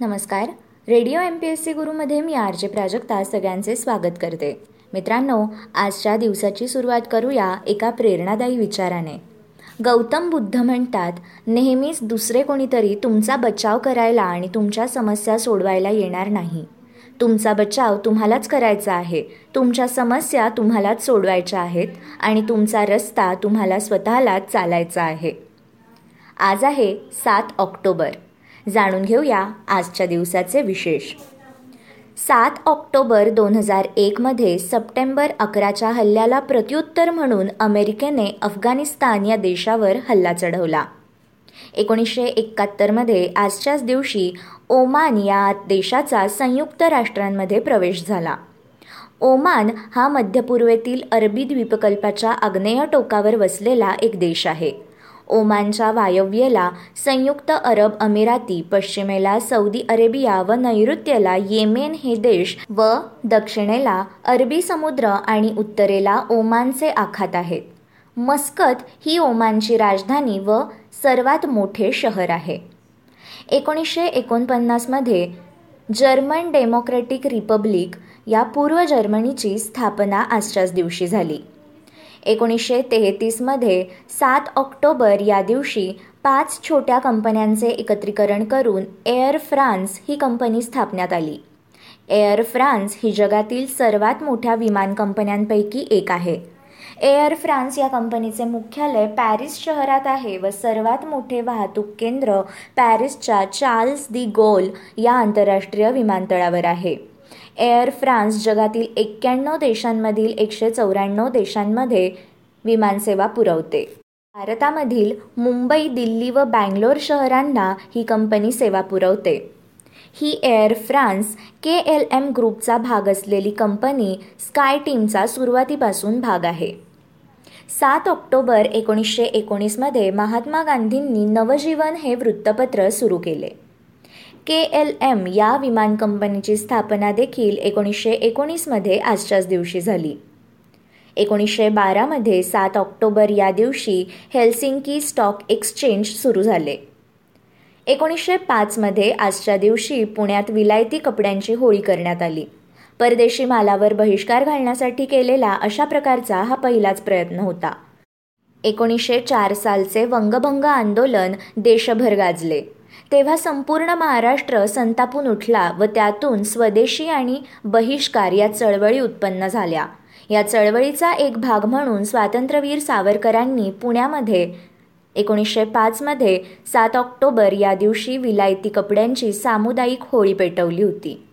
नमस्कार. Radio M P S C गुरुमध्ये मी R J Prajakta सगळ्यांचे स्वागत करते. मित्रांनो आजच्या दिवसाची सुरुवात करूया एका प्रेरणादायी विचाराने. गौतम बुद्ध म्हणतात नेहमीच दुसरे कोणीतरी तुमचा बचाव करायला आणि तुमच्या समस्या सोडवायला येणार नाही. तुमचा बचाव तुम्हालाच करायचा आहे. तुमच्या समस्या तुम्हालाच सोडवायच्या आहेत आणि तुमचा रस्ता तुम्हाला स्वतःलाच चालायचा आहे. आज आहे सात ऑक्टोबर. जाणून घेऊया आजच्या दिवसाचे विशेष. सात ऑक्टोबर दोन हजार एकमध्ये सप्टेंबर अकराच्या हल्ल्याला प्रत्युत्तर म्हणून अमेरिकेने अफगाणिस्तान या देशावर हल्ला चढवला. एकोणीसशे एकाहत्तरमध्ये आजच्याच दिवशी ओमान या देशाचा संयुक्त राष्ट्रांमध्ये प्रवेश झाला. ओमान हा मध्यपूर्वेतील अरबी द्वीपकल्पाच्या आग्नेय टोकावर वसलेला एक देश आहे. ओमानच्या वायव्येला संयुक्त अरब अमिराती पश्चिमेला सौदी अरेबिया व नैऋत्येला येमेन हे देश व दक्षिणेला अरबी समुद्र आणि उत्तरेला ओमानचे आखात आहेत. मस्कत ही ओमानची राजधानी व सर्वात मोठे शहर आहे. एकोणीसशे एकोणपन्नासमध्ये जर्मन डेमोक्रॅटिक रिपब्लिक या पूर्व जर्मनीची स्थापना आजच्याच दिवशी झाली. एकोणीसशे तेहतीसमध्ये सात ऑक्टोबर या दिवशी पाच छोट्या कंपन्यांचे एकत्रीकरण करून एअर फ्रान्स ही कंपनी स्थापण्यात आली. एअर फ्रान्स ही जगातील सर्वात मोठ्या विमान कंपन्यांपैकी एक आहे. एअर फ्रान्स या कंपनीचे मुख्यालय पॅरिस शहरात आहे व सर्वात मोठे वाहतूक केंद्र पॅरिसच्या चार्ल्स दी गोल या आंतरराष्ट्रीय विमानतळावर आहे. एअर फ्रान्स जगातील एक्क्याण्णव देशांमधील एकशे चौऱ्याण्णव देशांमध्ये विमानसेवा पुरवते. भारतामधील मुंबई दिल्ली व बँगलोर शहरांना ही कंपनी सेवा पुरवते. ही air France K L M ग्रुपचा भाग असलेली कंपनी स्काय टीमचा सुरुवातीपासून भाग आहे. सात ऑक्टोबर एकोणीसशे एकोणीसमध्ये महात्मा गांधींनी नवजीवन हे वृत्तपत्र सुरू केले. के एल एम या विमान कंपनीची स्थापना देखील एकोणीसशे एकोणीसमध्ये आजच्याच दिवशी झाली. एकोणीसशे बारामध्ये सात ऑक्टोबर या दिवशी हेल्सिंकी स्टॉक एक्सचेंज सुरू झाले. एकोणीसशे पाचमध्ये आजच्या दिवशी पुण्यात विलायती कपड्यांची होळी करण्यात आली. परदेशी मालावर बहिष्कार घालण्यासाठी केलेला अशा प्रकारचा हा पहिलाच प्रयत्न होता. एकोणीसशे चार सालचे वंगभंग आंदोलन देशभर गाजले. तेव्हा संपूर्ण महाराष्ट्र संतापून उठला व त्यातून स्वदेशी आणि बहिष्कार या चळवळी उत्पन्न झाल्या. या चळवळीचा एक भाग म्हणून स्वातंत्र्यवीर सावरकरांनी पुण्यामध्ये एकोणीसशे पाचमध्ये सात ऑक्टोबर या दिवशी विलायती कपड्यांची सामुदायिक होळी पेटवली होती.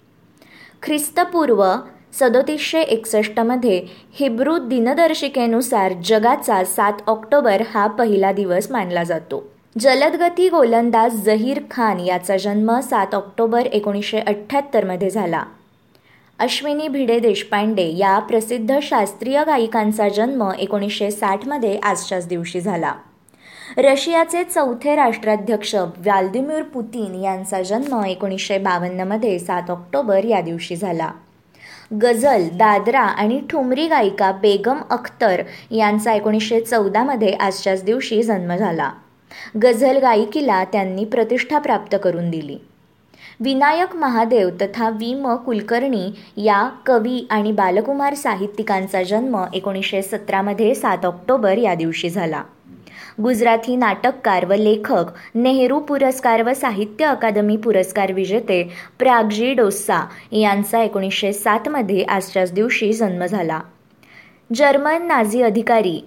ख्रिस्तपूर्व सदोतीसशे एकसष्टमध्ये हिब्रू दिनदर्शिकेनुसार जगाचा सात ऑक्टोबर हा पहिला दिवस मानला जातो. जलदगती गोलंदाज जहीर खान याचा जन्म सात ऑक्टोबर एकोणीसशे अठ्ठ्याहत्तरमध्ये झाला. अश्विनी भिडे देशपांडे या प्रसिद्ध शास्त्रीय गायिकांचा जन्म एकोणीसशे साठमध्ये आजच्याच दिवशी झाला. रशियाचे चौथे राष्ट्राध्यक्ष व्लादिमीर पुतीन यांचा जन्म एकोणीसशे बावन्नमध्ये सात ऑक्टोबर या दिवशी झाला. गझल दादरा आणि ठुमरी गायिका बेगम अख्तर यांचा एकोणीसशे चौदामध्ये आजच्याच दिवशी जन्म झाला. गझल गायिकीला त्यांनी प्रतिष्ठा प्राप्त करून दिली. विनायक महादेव तथा वि. म. कुलकर्णी या कवी आणि बालकुमार साहित्यिकांचा जन्म एकोणीसशे सतरामध्ये सात ऑक्टोबर या दिवशी झाला. गुजराती नाटककार व लेखक नेहरू पुरस्कार व साहित्य अकादमी पुरस्कार विजेते प्रागजी डोस्सा यांचा एकोणीसशे सातमध्ये आजच्याच दिवशी जन्म झाला. जर्मन नाझी अधिकारी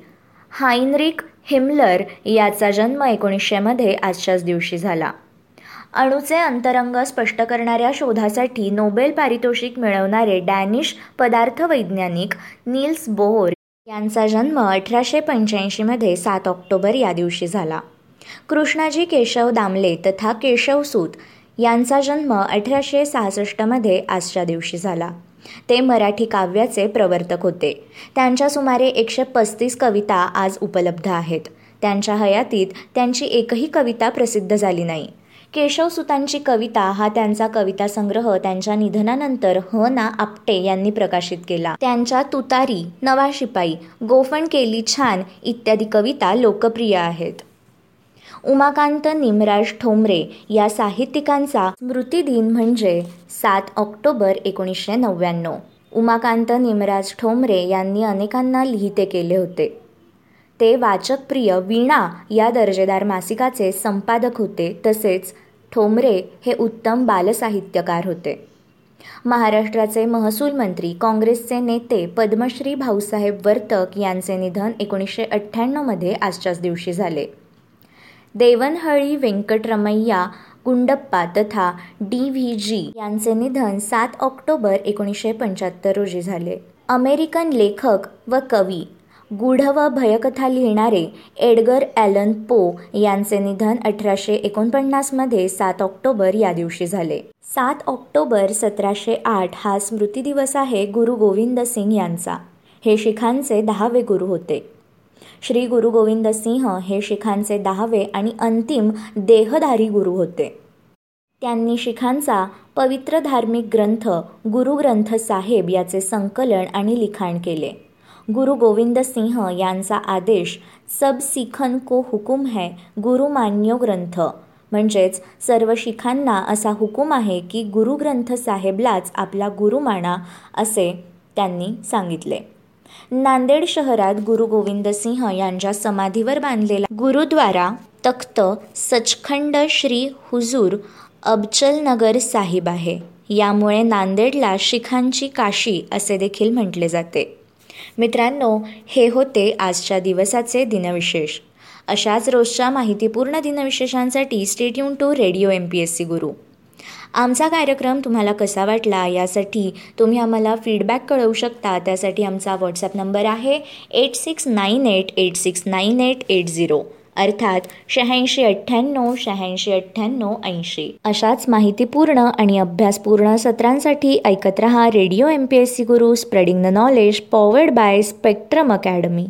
हायनरिक हिमलर याचा जन्म एकोणीसशेमध्ये आजच्याच दिवशी झाला. अणूचे अंतरंग स्पष्ट करणाऱ्या शोधासाठी नोबेल पारितोषिक मिळवणारे डॅनिश पदार्थवैज्ञानिक नील्स बोहोर यांचा जन्म अठराशे पंच्याऐंशीमध्ये सात ऑक्टोबर या दिवशी झाला. कृष्णाजी केशव दामले तथा केशवसूत यांचा जन्म अठराशे सहासष्टमध्ये आजच्या दिवशी झाला. ते मराठी काव्याचे प्रवर्तक होते. त्यांच्या सुमारे एकशे पस्तीस कविता आज उपलब्ध आहेत. त्यांच्या हयातीत त्यांची एकही कविता प्रसिद्ध झाली नाही. केशवसुतांची कविता हा त्यांचा कविता संग्रह त्यांच्या निधनानंतर ह ना आपटे यांनी प्रकाशित केला. त्यांच्या तुतारी नवा शिपाई गोफण केली छान इत्यादी कविता लोकप्रिय आहेत. उमाकांत निमराज ठोंबरे या साहित्यिकांचा स्मृतिदिन म्हणजे सात ऑक्टोबर एकोणीसशे नव्याण्णव. उमाकांत निमराज ठोंबरे यांनी अनेकांना लिहिते केले होते. ते वाचकप्रिय वीणा या दर्जेदार मासिकाचे संपादक होते तसेच ठोंबरे हे उत्तम बालसाहित्यकार होते. महाराष्ट्राचे महसूल मंत्री काँग्रेसचे नेते पद्मश्री भाऊसाहेब वर्तक यांचे निधन एकोणीसशे अठ्ठ्याण्णवमध्ये आजच्याच दिवशी झाले. देवनहळी व्यंकटरमय्या गुंडप्पा तथा डी व्ही जी यांचे निधन सात ऑक्टोबर एकोणीसशे पंच्याहत्तर रोजी झाले. अमेरिकन लेखक व कवी गूढ व भयकथा लिहिणारे एडगर ॲलन पो यांचे निधन अठराशे एकोणपन्नासमध्ये सात ऑक्टोबर या दिवशी झाले. सात ऑक्टोबर सतराशे आठ हा स्मृतिदिवस आहे गुरु गोविंद सिंग यांचा. हे शिखांचे दहावे गुरु होते. श्री गुरु गोविंद सिंह हे शिखांचे दहावे आणि अंतिम देहधारी गुरु होते. त्यांनी शिखांचा पवित्र धार्मिक ग्रंथ गुरुग्रंथ साहेब याचे संकलन आणि लिखाण केले. गुरु गोविंद सिंह यांचा आदेश सब सिखन को हुकुम है गुरुमान्यो ग्रंथ. म्हणजेच सर्व शिखांना असा हुकूम आहे की गुरुग्रंथ साहेबलाच आपला गुरु माना असे त्यांनी सांगितले. नांदेड शहरात गुरु गोविंद सिंह यांच्या समाधीवर बांधलेला गुरुद्वारा तख्त सचखंड श्री हुजूर अबचलनगर साहिब आहे. यामुळे नांदेडला शिखांची काशी असे देखील म्हटले जाते. मित्रांनो हे होते आजच्या दिवसाचे दिनविशेष. अशाच रोजच्या माहितीपूर्ण दिनविशेषांसाठी stay tuned to radio M P S C Guru. आमचा कार्यक्रम तुम्हाला कसा वाटला यासाठी तुम्ही आम्हाला फीडबॅक कळवू शकता. त्यासाठी आमचा व्हॉट्सअप नंबर आहे eight six nine eight eight six nine eight eight zero अर्थात शहाऐंशी अठ्ठ्याण्णव शहाऐंशी अठ्ठ्याण्णव ऐंशी. अशाच माहितीपूर्ण आणि अभ्यासपूर्ण सत्रांसाठी ऐकत रहा radio M P S C Guru spreading the knowledge powered by spectrum academy